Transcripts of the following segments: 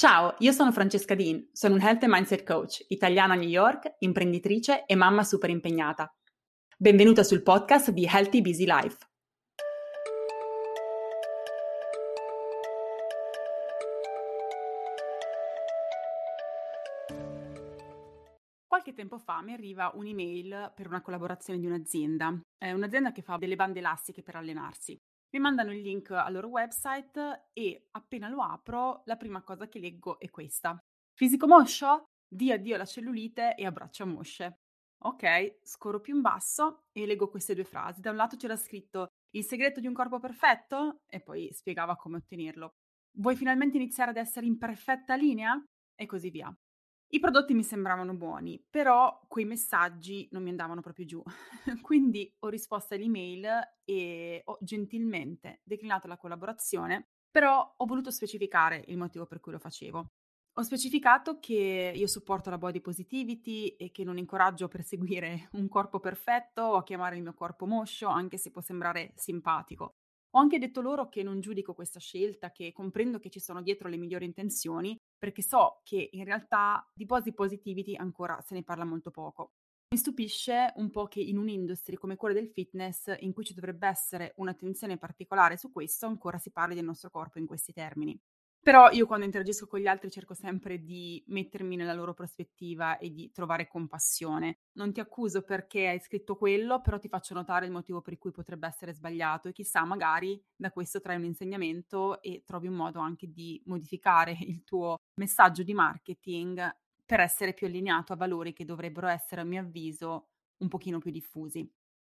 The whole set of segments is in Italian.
Ciao, io sono Francesca Dean, sono un Health and Mindset Coach, italiana a New York, imprenditrice e mamma super impegnata. Benvenuta sul podcast di Healthy Busy Life. Qualche tempo fa mi arriva un'email per una collaborazione di un'azienda, è un'azienda che fa delle bande elastiche per allenarsi. Mi mandano il link al loro website e appena lo apro la prima cosa che leggo è questa. Fisico moscio? Di addio alla cellulite e abbraccia mosce. Ok, scorro più in basso e leggo queste due frasi. Da un lato c'era scritto il segreto di un corpo perfetto e poi spiegava come ottenerlo. Vuoi finalmente iniziare ad essere in perfetta linea? E così via. I prodotti mi sembravano buoni, però quei messaggi non mi andavano proprio giù. Quindi ho risposto all'email e ho gentilmente declinato la collaborazione, però ho voluto specificare il motivo per cui lo facevo. Ho specificato che io supporto la body positivity e che non incoraggio a perseguire un corpo perfetto o a chiamare il mio corpo moscio, anche se può sembrare simpatico. Ho anche detto loro che non giudico questa scelta, che comprendo che ci sono dietro le migliori intenzioni, perché so che in realtà di body positivity ancora se ne parla molto poco. Mi stupisce un po' che in un'industria come quella del fitness, in cui ci dovrebbe essere un'attenzione particolare su questo, ancora si parli del nostro corpo in questi termini. Però io quando interagisco con gli altri cerco sempre di mettermi nella loro prospettiva e di trovare compassione. Non ti accuso perché hai scritto quello, però ti faccio notare il motivo per cui potrebbe essere sbagliato e chissà, magari da questo trai un insegnamento e trovi un modo anche di modificare il tuo messaggio di marketing per essere più allineato a valori che dovrebbero essere, a mio avviso, un pochino più diffusi.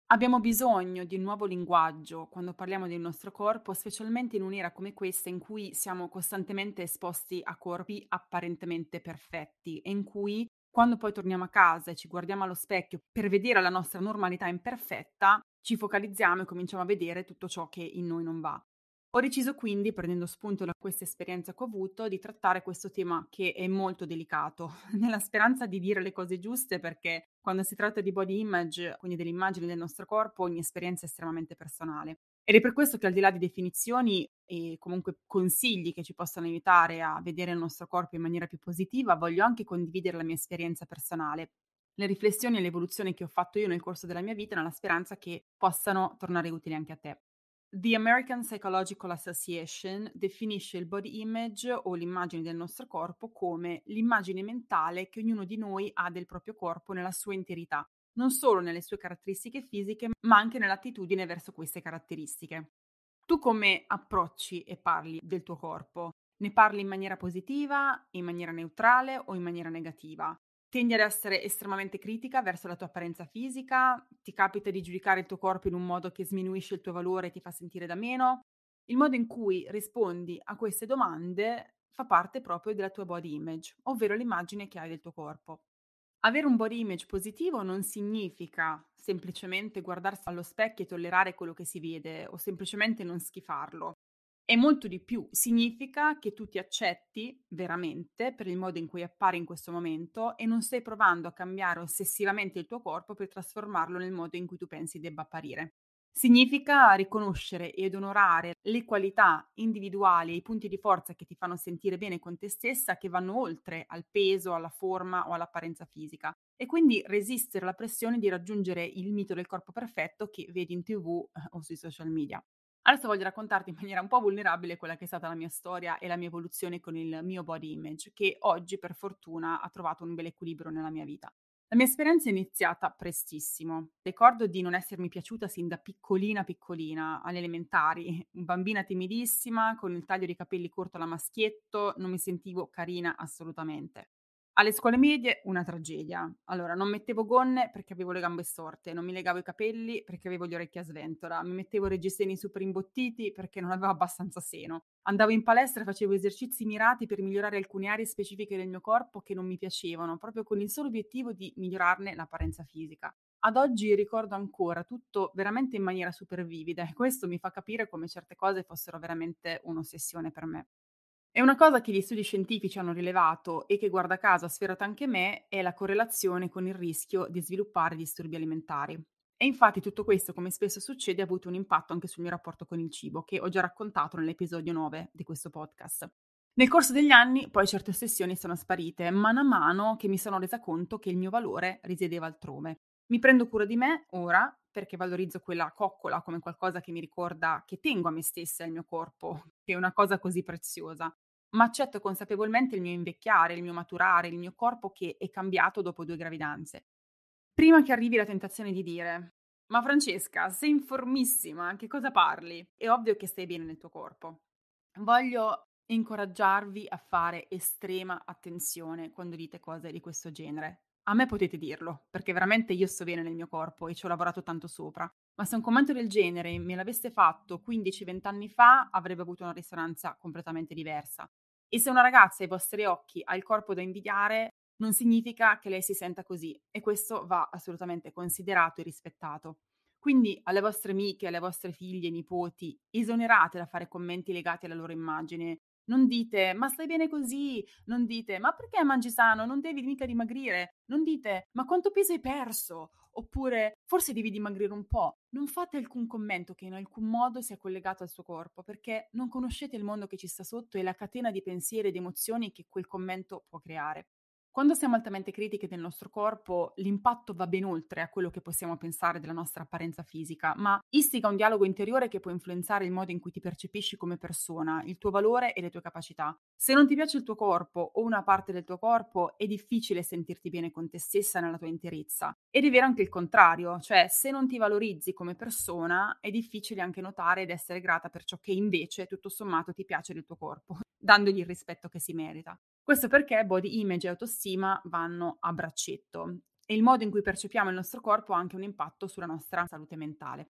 Abbiamo bisogno di un nuovo linguaggio quando parliamo del nostro corpo, specialmente in un'era come questa in cui siamo costantemente esposti a corpi apparentemente perfetti e in cui quando poi torniamo a casa e ci guardiamo allo specchio per vedere la nostra normalità imperfetta, ci focalizziamo e cominciamo a vedere tutto ciò che in noi non va. Ho deciso quindi, prendendo spunto da questa esperienza che ho avuto, di trattare questo tema che è molto delicato, nella speranza di dire le cose giuste perché quando si tratta di body image, quindi delle immagini del nostro corpo, ogni esperienza è estremamente personale. Ed è per questo che al di là di definizioni e comunque consigli che ci possano aiutare a vedere il nostro corpo in maniera più positiva, voglio anche condividere la mia esperienza personale, le riflessioni e l'evoluzione che ho fatto io nel corso della mia vita nella speranza che possano tornare utili anche a te. The American Psychological Association definisce il body image o l'immagine del nostro corpo come l'immagine mentale che ognuno di noi ha del proprio corpo nella sua interità, non solo nelle sue caratteristiche fisiche, ma anche nell'attitudine verso queste caratteristiche. Tu come approcci e parli del tuo corpo? Ne parli in maniera positiva, in maniera neutrale o in maniera negativa? Tendi ad essere estremamente critica verso la tua apparenza fisica? Ti capita di giudicare il tuo corpo in un modo che sminuisce il tuo valore e ti fa sentire da meno? Il modo in cui rispondi a queste domande fa parte proprio della tua body image, ovvero l'immagine che hai del tuo corpo. Avere un body image positivo non significa semplicemente guardarsi allo specchio e tollerare quello che si vede o semplicemente non schifarlo. È molto di più, significa che tu ti accetti veramente per il modo in cui appari in questo momento e non stai provando a cambiare ossessivamente il tuo corpo per trasformarlo nel modo in cui tu pensi debba apparire. Significa riconoscere ed onorare le qualità individuali e i punti di forza che ti fanno sentire bene con te stessa che vanno oltre al peso, alla forma o all'apparenza fisica e quindi resistere alla pressione di raggiungere il mito del corpo perfetto che vedi in tv eh, o sui social media. Adesso voglio raccontarti in maniera un po' vulnerabile quella che è stata la mia storia e la mia evoluzione con il mio body image, che oggi per fortuna ha trovato un bel equilibrio nella mia vita. La mia esperienza è iniziata prestissimo. Ricordo di non essermi piaciuta sin da piccolina piccolina, alle elementari, bambina timidissima, con il taglio di capelli corto alla maschietto, non mi sentivo carina assolutamente. Alle scuole medie una tragedia. Allora, non mettevo gonne perché avevo le gambe storte, non mi legavo i capelli perché avevo gli orecchi a sventola, mi mettevo reggiseni super imbottiti perché non avevo abbastanza seno. Andavo in palestra e facevo esercizi mirati per migliorare alcune aree specifiche del mio corpo che non mi piacevano, proprio con il solo obiettivo di migliorarne l'apparenza fisica. Ad oggi ricordo ancora tutto veramente in maniera super vivida e questo mi fa capire come certe cose fossero veramente un'ossessione per me. E una cosa che gli studi scientifici hanno rilevato e che guarda caso ha sfiorato anche me è la correlazione con il rischio di sviluppare disturbi alimentari. E infatti tutto questo, come spesso succede, ha avuto un impatto anche sul mio rapporto con il cibo, che ho già raccontato nell'episodio 9 di questo podcast. Nel corso degli anni poi certe ossessioni sono sparite, mano a mano che mi sono resa conto che il mio valore risiedeva altrove. Mi prendo cura di me ora perché valorizzo quella coccola come qualcosa che mi ricorda che tengo a me stessa e al mio corpo, che è una cosa così preziosa. Ma accetto consapevolmente il mio invecchiare, il mio maturare, il mio corpo che è cambiato dopo due gravidanze. Prima che arrivi la tentazione di dire: Ma Francesca, sei informissima, che cosa parli? È ovvio che stai bene nel tuo corpo. Voglio incoraggiarvi a fare estrema attenzione quando dite cose di questo genere. A me potete dirlo, perché veramente io sto bene nel mio corpo e ci ho lavorato tanto sopra. Ma se un commento del genere me l'aveste fatto 15-20 anni fa, avrebbe avuto una risonanza completamente diversa. E se una ragazza ai vostri occhi ha il corpo da invidiare, non significa che lei si senta così e questo va assolutamente considerato e rispettato. Quindi alle vostre amiche, alle vostre figlie, nipoti, esonerate da fare commenti legati alla loro immagine. Non dite ma stai bene così, non dite ma perché mangi sano, non devi mica dimagrire, non dite ma quanto peso hai perso, oppure forse devi dimagrire un po'. Non fate alcun commento che in alcun modo sia collegato al suo corpo, perché non conoscete il mondo che ci sta sotto e la catena di pensieri ed emozioni che quel commento può creare. Quando siamo altamente critiche del nostro corpo, l'impatto va ben oltre a quello che possiamo pensare della nostra apparenza fisica, ma istiga un dialogo interiore che può influenzare il modo in cui ti percepisci come persona, il tuo valore e le tue capacità. Se non ti piace il tuo corpo o una parte del tuo corpo, è difficile sentirti bene con te stessa nella tua interezza. Ed è vero anche il contrario, cioè se non ti valorizzi come persona, è difficile anche notare ed essere grata per ciò che invece tutto sommato ti piace del tuo corpo, dandogli il rispetto che si merita. Questo perché body image e autostima vanno a braccetto e il modo in cui percepiamo il nostro corpo ha anche un impatto sulla nostra salute mentale.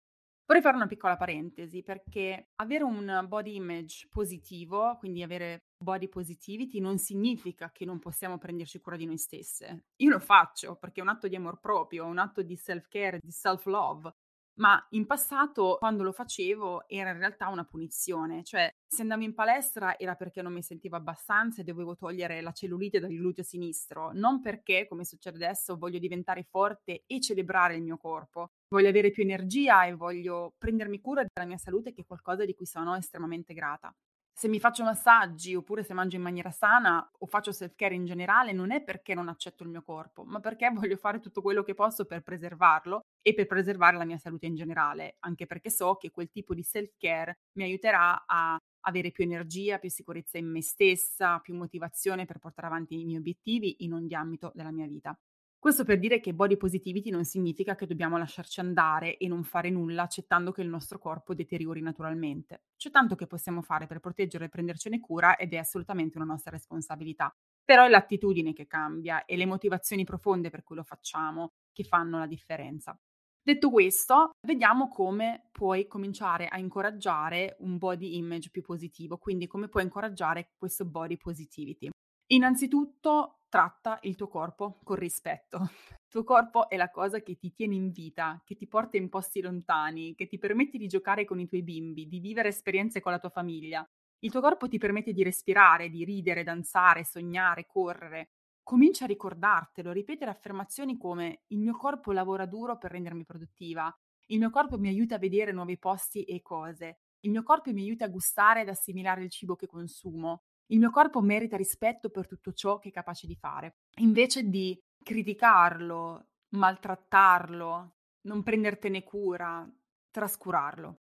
Vorrei fare una piccola parentesi perché avere un body image positivo, quindi avere body positivity, non significa che non possiamo prenderci cura di noi stesse. Io lo faccio perché è un atto di amor proprio, un atto di self-care, di self-love ma in passato quando lo facevo era in realtà una punizione, cioè se andavo in palestra era perché non mi sentivo abbastanza e dovevo togliere la cellulite dal gluteo sinistro, non perché, come succede adesso, voglio diventare forte e celebrare il mio corpo. Voglio avere più energia e voglio prendermi cura della mia salute, che è qualcosa di cui sono estremamente grata se mi faccio massaggi oppure se mangio in maniera sana o faccio self-care in generale, non è perché non accetto il mio corpo, ma perché voglio fare tutto quello che posso per preservarlo e per preservare la mia salute in generale, anche perché so che quel tipo di self-care mi aiuterà a avere più energia, più sicurezza in me stessa, più motivazione per portare avanti i miei obiettivi in ogni ambito della mia vita. Questo per dire che body positivity non significa che dobbiamo lasciarci andare e non fare nulla accettando che il nostro corpo deteriori naturalmente. C'è tanto che possiamo fare per proteggerlo e prendercene cura ed è assolutamente una nostra responsabilità. Però è l'attitudine che cambia e le motivazioni profonde per cui lo facciamo che fanno la differenza. Detto questo, vediamo come puoi cominciare a incoraggiare un body image più positivo, quindi come puoi incoraggiare questo body positivity. Innanzitutto tratta il tuo corpo con rispetto. Il tuo corpo è la cosa che ti tiene in vita, che ti porta in posti lontani, che ti permette di giocare con i tuoi bimbi, di vivere esperienze con la tua famiglia. Il tuo corpo ti permette di respirare, di ridere, danzare, sognare, correre. Comincia a ricordartelo, ripetere affermazioni come il mio corpo lavora duro per rendermi produttiva, il mio corpo mi aiuta a vedere nuovi posti e cose, il mio corpo mi aiuta a gustare ed assimilare il cibo che consumo, il mio corpo merita rispetto per tutto ciò che è capace di fare. Invece di criticarlo, maltrattarlo, non prendertene cura, trascurarlo.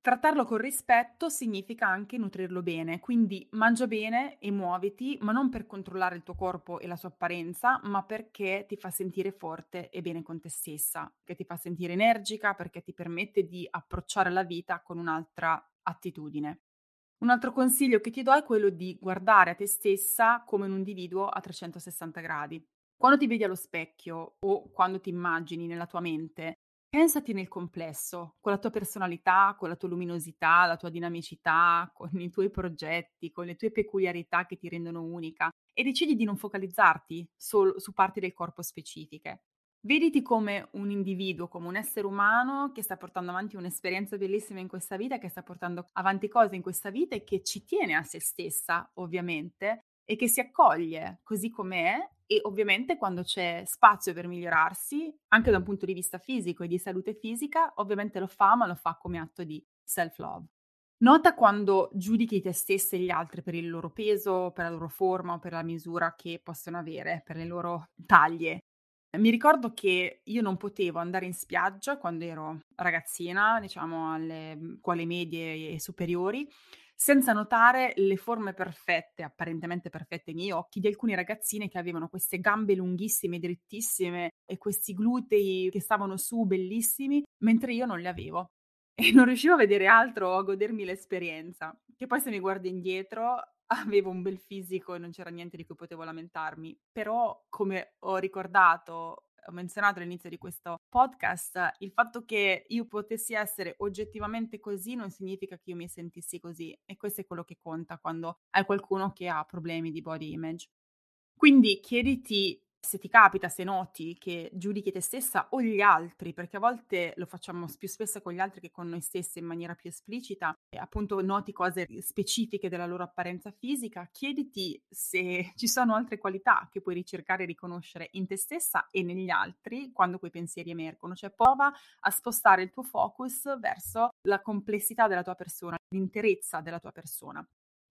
Trattarlo con rispetto significa anche nutrirlo bene, quindi mangia bene e muoviti, ma non per controllare il tuo corpo e la sua apparenza, ma perché ti fa sentire forte e bene con te stessa, che ti fa sentire energica, perché ti permette di approcciare la vita con un'altra attitudine. Un altro consiglio che ti do è quello di guardare a te stessa come un individuo a 360 gradi. Quando ti vedi allo specchio o quando ti immagini nella tua mente, pensati nel complesso, con la tua personalità, con la tua luminosità, la tua dinamicità, con i tuoi progetti, con le tue peculiarità che ti rendono unica e decidi di non focalizzarti solo su parti del corpo specifiche. Vediti come un individuo, come un essere umano che sta portando avanti un'esperienza bellissima in questa vita, che sta portando avanti cose in questa vita e che ci tiene a se stessa, ovviamente, e che si accoglie così com'è e ovviamente quando c'è spazio per migliorarsi, anche da un punto di vista fisico e di salute fisica, ovviamente lo fa, ma lo fa come atto di self-love. Nota quando giudichi te stessa e gli altri per il loro peso, per la loro forma o per la misura che possono avere, per le loro taglie. Mi ricordo che io non potevo andare in spiaggia quando ero ragazzina, diciamo alle mhmm, scuole medie e superiori, senza notare le forme perfette, apparentemente perfette ai miei occhi, di alcune ragazzine che avevano queste gambe lunghissime, drittissime e questi glutei che stavano su bellissimi, mentre io non li avevo. E non riuscivo a vedere altro o a godermi l'esperienza. Che poi se mi guardo indietro avevo un bel fisico e non c'era niente di cui potevo lamentarmi. Però, come ho ricordato, ho menzionato all'inizio di questo podcast, il fatto che io potessi essere oggettivamente così non significa che io mi sentissi così. E questo è quello che conta quando hai qualcuno che ha problemi di body image. Quindi chiediti se ti capita, se noti che giudichi te stessa o gli altri, perché a volte lo facciamo più spesso con gli altri che con noi stessi in maniera più esplicita, appunto noti cose specifiche della loro apparenza fisica, chiediti se ci sono altre qualità che puoi ricercare e riconoscere in te stessa e negli altri quando quei pensieri emergono, cioè prova a spostare il tuo focus verso la complessità della tua persona, l'interezza della tua persona.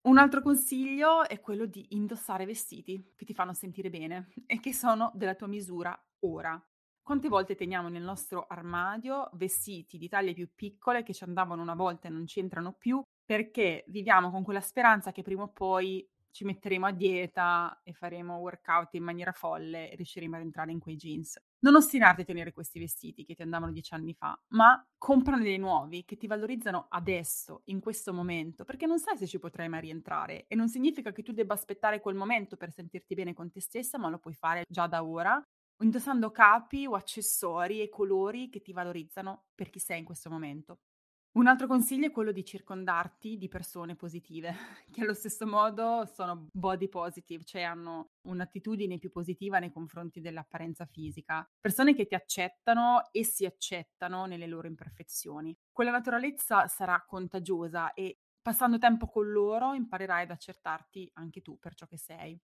Un altro consiglio è quello di indossare vestiti che ti fanno sentire bene e che sono della tua misura ora. Quante volte teniamo nel nostro armadio vestiti di taglie più piccole che ci andavano una volta e non ci entrano più perché viviamo con quella speranza che prima o poi ci metteremo a dieta e faremo workout in maniera folle e riusciremo ad entrare in quei jeans. Non ostinarti a tenere questi vestiti che ti andavano dieci anni fa, ma comprane dei nuovi che ti valorizzano adesso, in questo momento, perché non sai se ci potrai mai rientrare e non significa che tu debba aspettare quel momento per sentirti bene con te stessa, ma lo puoi fare già da ora, indossando capi o accessori e colori che ti valorizzano per chi sei in questo momento. Un altro consiglio è quello di circondarti di persone positive, che allo stesso modo sono body positive, cioè hanno un'attitudine più positiva nei confronti dell'apparenza fisica. Persone che ti accettano e si accettano nelle loro imperfezioni. Quella naturalezza sarà contagiosa e passando tempo con loro imparerai ad accettarti anche tu per ciò che sei.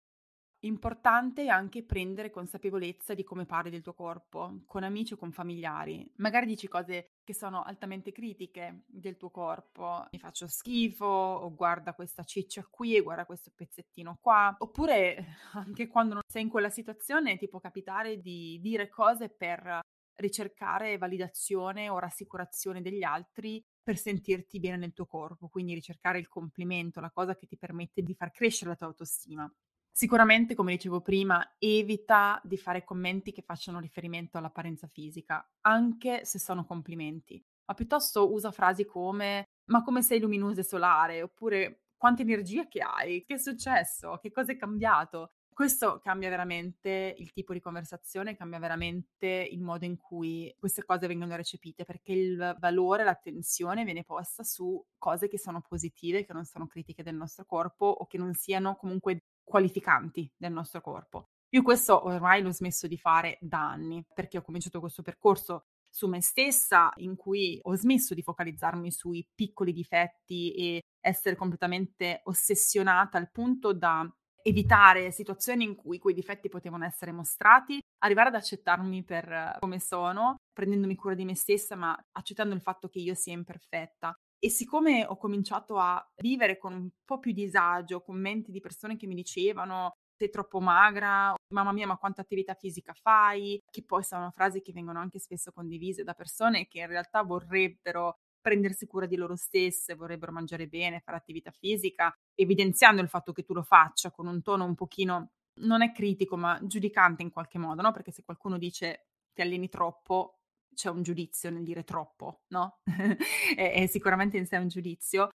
Importante anche prendere consapevolezza di come parli del tuo corpo, con amici o con familiari. Magari dici cose che sono altamente critiche del tuo corpo. Mi faccio schifo, o guarda questa ciccia qui, e guarda questo pezzettino qua. Oppure anche quando non sei in quella situazione ti può capitare di dire cose per ricercare validazione o rassicurazione degli altri per sentirti bene nel tuo corpo, quindi ricercare il complimento, la cosa che ti permette di far crescere la tua autostima. Sicuramente, come dicevo prima, evita di fare commenti che facciano riferimento all'apparenza fisica, anche se sono complimenti, ma piuttosto usa frasi come ma come sei luminosa e solare, oppure quanta energia che hai, che è successo, che cosa è cambiato. Questo cambia veramente il tipo di conversazione, cambia veramente il modo in cui queste cose vengono recepite, perché il valore, l'attenzione viene posta su cose che sono positive, che non sono critiche del nostro corpo o che non siano comunque qualificanti del nostro corpo. Io questo ormai l'ho smesso di fare da anni, perché ho cominciato questo percorso su me stessa in cui ho smesso di focalizzarmi sui piccoli difetti e essere completamente ossessionata al punto da evitare situazioni in cui quei difetti potevano essere mostrati, arrivare ad accettarmi per come sono, prendendomi cura di me stessa, ma accettando il fatto che io sia imperfetta. E siccome ho cominciato a vivere con un po' più disagio, commenti di persone che mi dicevano sei troppo magra, mamma mia ma quanta attività fisica fai, che poi sono frasi che vengono anche spesso condivise da persone che in realtà vorrebbero prendersi cura di loro stesse, vorrebbero mangiare bene, fare attività fisica, evidenziando il fatto che tu lo faccia con un tono un pochino, non è critico, ma giudicante in qualche modo, no? Perché se qualcuno dice ti alleni troppo, c'è un giudizio nel dire troppo, no? è, è sicuramente in sé un giudizio.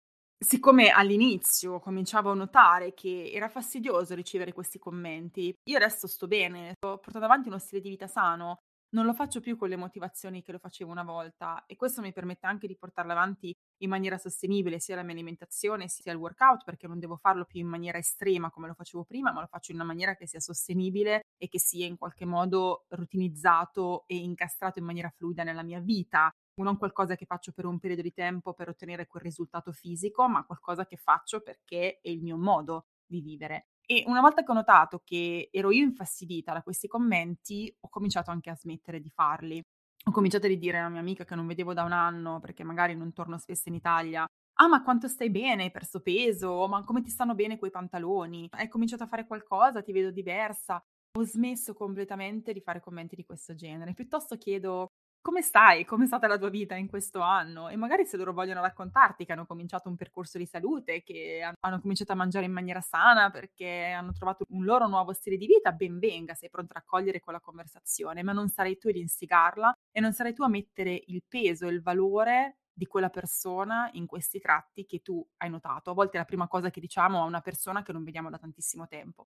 Siccome all'inizio cominciavo a notare che era fastidioso ricevere questi commenti, io adesso sto bene, sto portando avanti uno stile di vita sano, non lo faccio più con le motivazioni che lo facevo una volta e questo mi permette anche di portarlo avanti in maniera sostenibile sia la mia alimentazione sia il workout perché non devo farlo più in maniera estrema come lo facevo prima, ma lo faccio in una maniera che sia sostenibile e che sia in qualche modo rutinizzato e incastrato in maniera fluida nella mia vita. Non qualcosa che faccio per un periodo di tempo per ottenere quel risultato fisico, ma qualcosa che faccio perché è il mio modo di vivere. E una volta che ho notato che ero io infastidita da questi commenti, ho cominciato anche a smettere di farli. Ho cominciato a dire alla mia amica che non vedevo da un anno, perché magari non torno spesso in Italia, "Ah, ma quanto stai bene? Hai perso peso? Ma come ti stanno bene quei pantaloni? Hai cominciato a fare qualcosa? Ti vedo diversa." Ho smesso completamente di fare commenti di questo genere. Piuttosto chiedo: "Come stai? Com'è stata la tua vita in questo anno?" E magari se loro vogliono raccontarti che hanno cominciato un percorso di salute, che han hanno cominciato a mangiare in maniera sana perché hanno trovato un loro nuovo stile di vita, ben venga, sei pronta a raccogliere quella conversazione, ma non sarai tu ad instigarla e non sarai tu a mettere il peso e il valore di quella persona in questi tratti che tu hai notato. A volte è la prima cosa che diciamo a una persona che non vediamo da tantissimo tempo.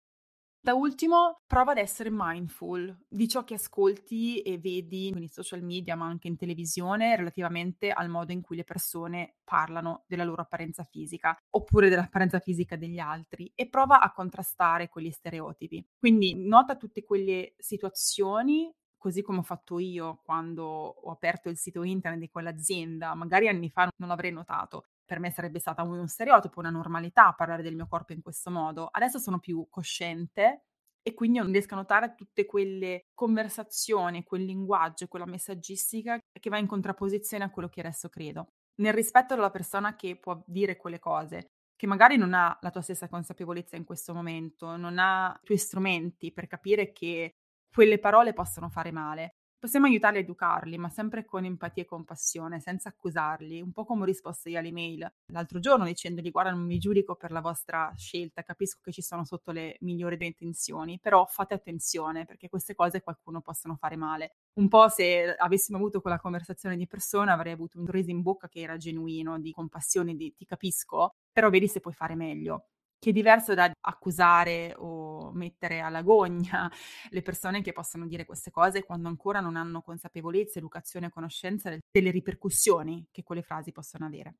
Da ultimo, prova ad essere mindful di ciò che ascolti e vedi nei social media, ma anche in televisione, relativamente al modo in cui le persone parlano della loro apparenza fisica oppure dell'apparenza fisica degli altri e prova a contrastare quegli stereotipi. Quindi nota tutte quelle situazioni così come ho fatto io quando ho aperto il sito internet di quell'azienda, magari anni fa non l'avrei notato. Per me sarebbe stata uno stereotipo, una normalità parlare del mio corpo in questo modo. Adesso sono più cosciente e quindi non riesco a notare tutte quelle conversazioni, quel linguaggio, quella messaggistica che va in contrapposizione a quello che adesso credo. Nel rispetto della persona che può dire quelle cose, che magari non ha la tua stessa consapevolezza in questo momento, non ha i tuoi strumenti per capire che quelle parole possono fare male. Possiamo aiutarli a educarli, ma sempre con empatia e compassione, senza accusarli, un po' come ho risposto io all'email l'altro giorno dicendogli guarda non mi giudico per la vostra scelta, capisco che ci sono sotto le migliori delle intenzioni, però fate attenzione perché queste cose qualcuno possono fare male. Un po' se avessimo avuto quella conversazione di persona avrei avuto un sorriso in bocca che era genuino, di compassione, di ti capisco, però vedi se puoi fare meglio che è diverso da accusare o mettere alla gogna le persone che possono dire queste cose quando ancora non hanno consapevolezza, educazione e conoscenza delle ripercussioni che quelle frasi possono avere.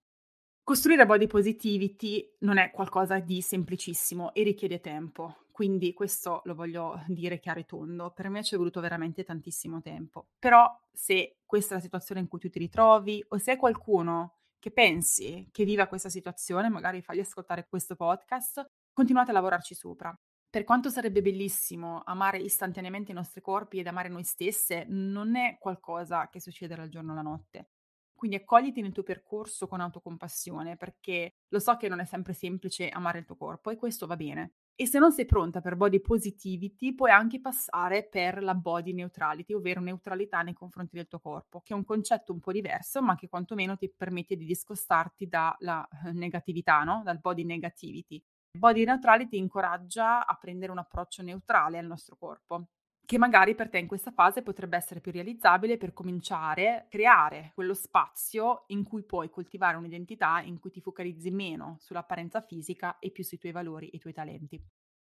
Costruire body positivity non è qualcosa di semplicissimo e richiede tempo, quindi questo lo voglio dire chiaro e tondo. Per me ci è voluto veramente tantissimo tempo. Però se questa è la situazione in cui tu ti ritrovi o se è qualcuno che pensi che viva questa situazione, magari fagli ascoltare questo podcast, continuate a lavorarci sopra. Per quanto sarebbe bellissimo amare istantaneamente i nostri corpi ed amare noi stesse, non è qualcosa che succede dal giorno alla notte. Quindi accogliti nel tuo percorso con autocompassione, perché lo so che non è sempre semplice amare il tuo corpo e questo va bene. E se non sei pronta per body positivity, puoi anche passare per la body neutrality, ovvero neutralità nei confronti del tuo corpo, che è un concetto un po' diverso, ma che quantomeno ti permette di discostarti dalla eh, negatività, no? dal body negativity. Body neutrality incoraggia a prendere un approccio neutrale al nostro corpo, che magari per te in questa fase potrebbe essere più realizzabile per cominciare a creare quello spazio in cui puoi coltivare un'identità in cui ti focalizzi meno sull'apparenza fisica e più sui tuoi valori e i tuoi talenti.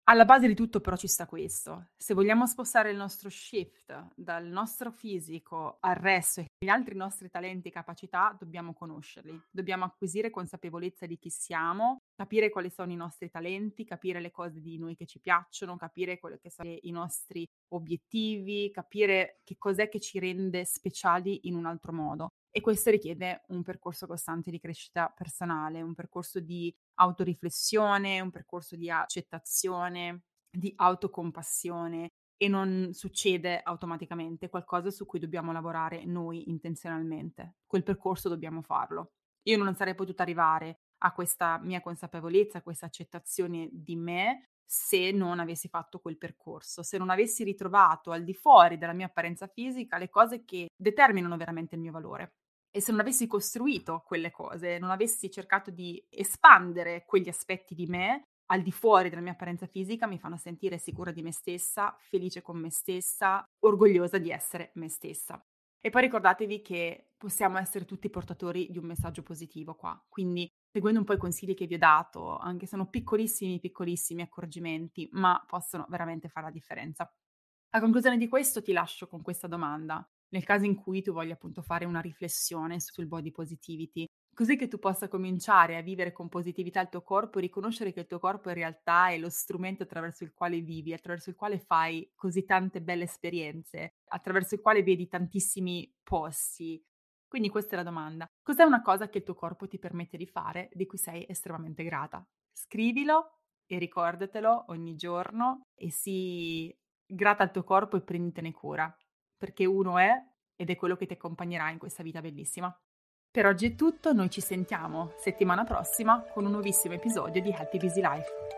Alla base di tutto però ci sta questo. Se vogliamo spostare il nostro shift dal nostro fisico al resto agli altri nostri talenti e capacità, dobbiamo conoscerli, dobbiamo acquisire consapevolezza di chi siamo, capire quali sono i nostri talenti, capire le cose di noi che ci piacciono, capire quelli che sono i nostri obiettivi, capire che cos'è che ci rende speciali in un altro modo. E questo richiede un percorso costante di crescita personale, un percorso di autoriflessione, un percorso di accettazione, di autocompassione e non succede automaticamente, qualcosa su cui dobbiamo lavorare noi intenzionalmente. Quel percorso dobbiamo farlo. Io non sarei potuta arrivare a questa mia consapevolezza, a questa accettazione di me se non avessi fatto quel percorso, se non avessi ritrovato al di fuori della mia apparenza fisica le cose che determinano veramente il mio valore. E se non avessi costruito quelle cose, non avessi cercato di espandere quegli aspetti di me al di fuori della mia apparenza fisica, mi fanno sentire sicura di me stessa, felice con me stessa, orgogliosa di essere me stessa. E poi ricordatevi che possiamo essere tutti portatori di un messaggio positivo qua, quindi seguendo un po' i consigli che vi ho dato, anche se sono piccolissimi, piccolissimi accorgimenti, ma possono veramente fare la differenza. A conclusione di questo ti lascio con questa domanda nel caso in cui tu voglia appunto fare una riflessione sul body positivity, così che tu possa cominciare a vivere con positività il tuo corpo e riconoscere che il tuo corpo in realtà è lo strumento attraverso il quale vivi, attraverso il quale fai così tante belle esperienze, attraverso il quale vedi tantissimi posti. Quindi questa è la domanda. Cos'è una cosa che il tuo corpo ti permette di fare di cui sei estremamente grata? Scrivilo e ricordatelo ogni giorno e sii grata al tuo corpo e prenditene cura perché uno è ed è quello che ti accompagnerà in questa vita bellissima. Per oggi è tutto, noi ci sentiamo settimana prossima con un nuovissimo episodio di Happy Busy Life.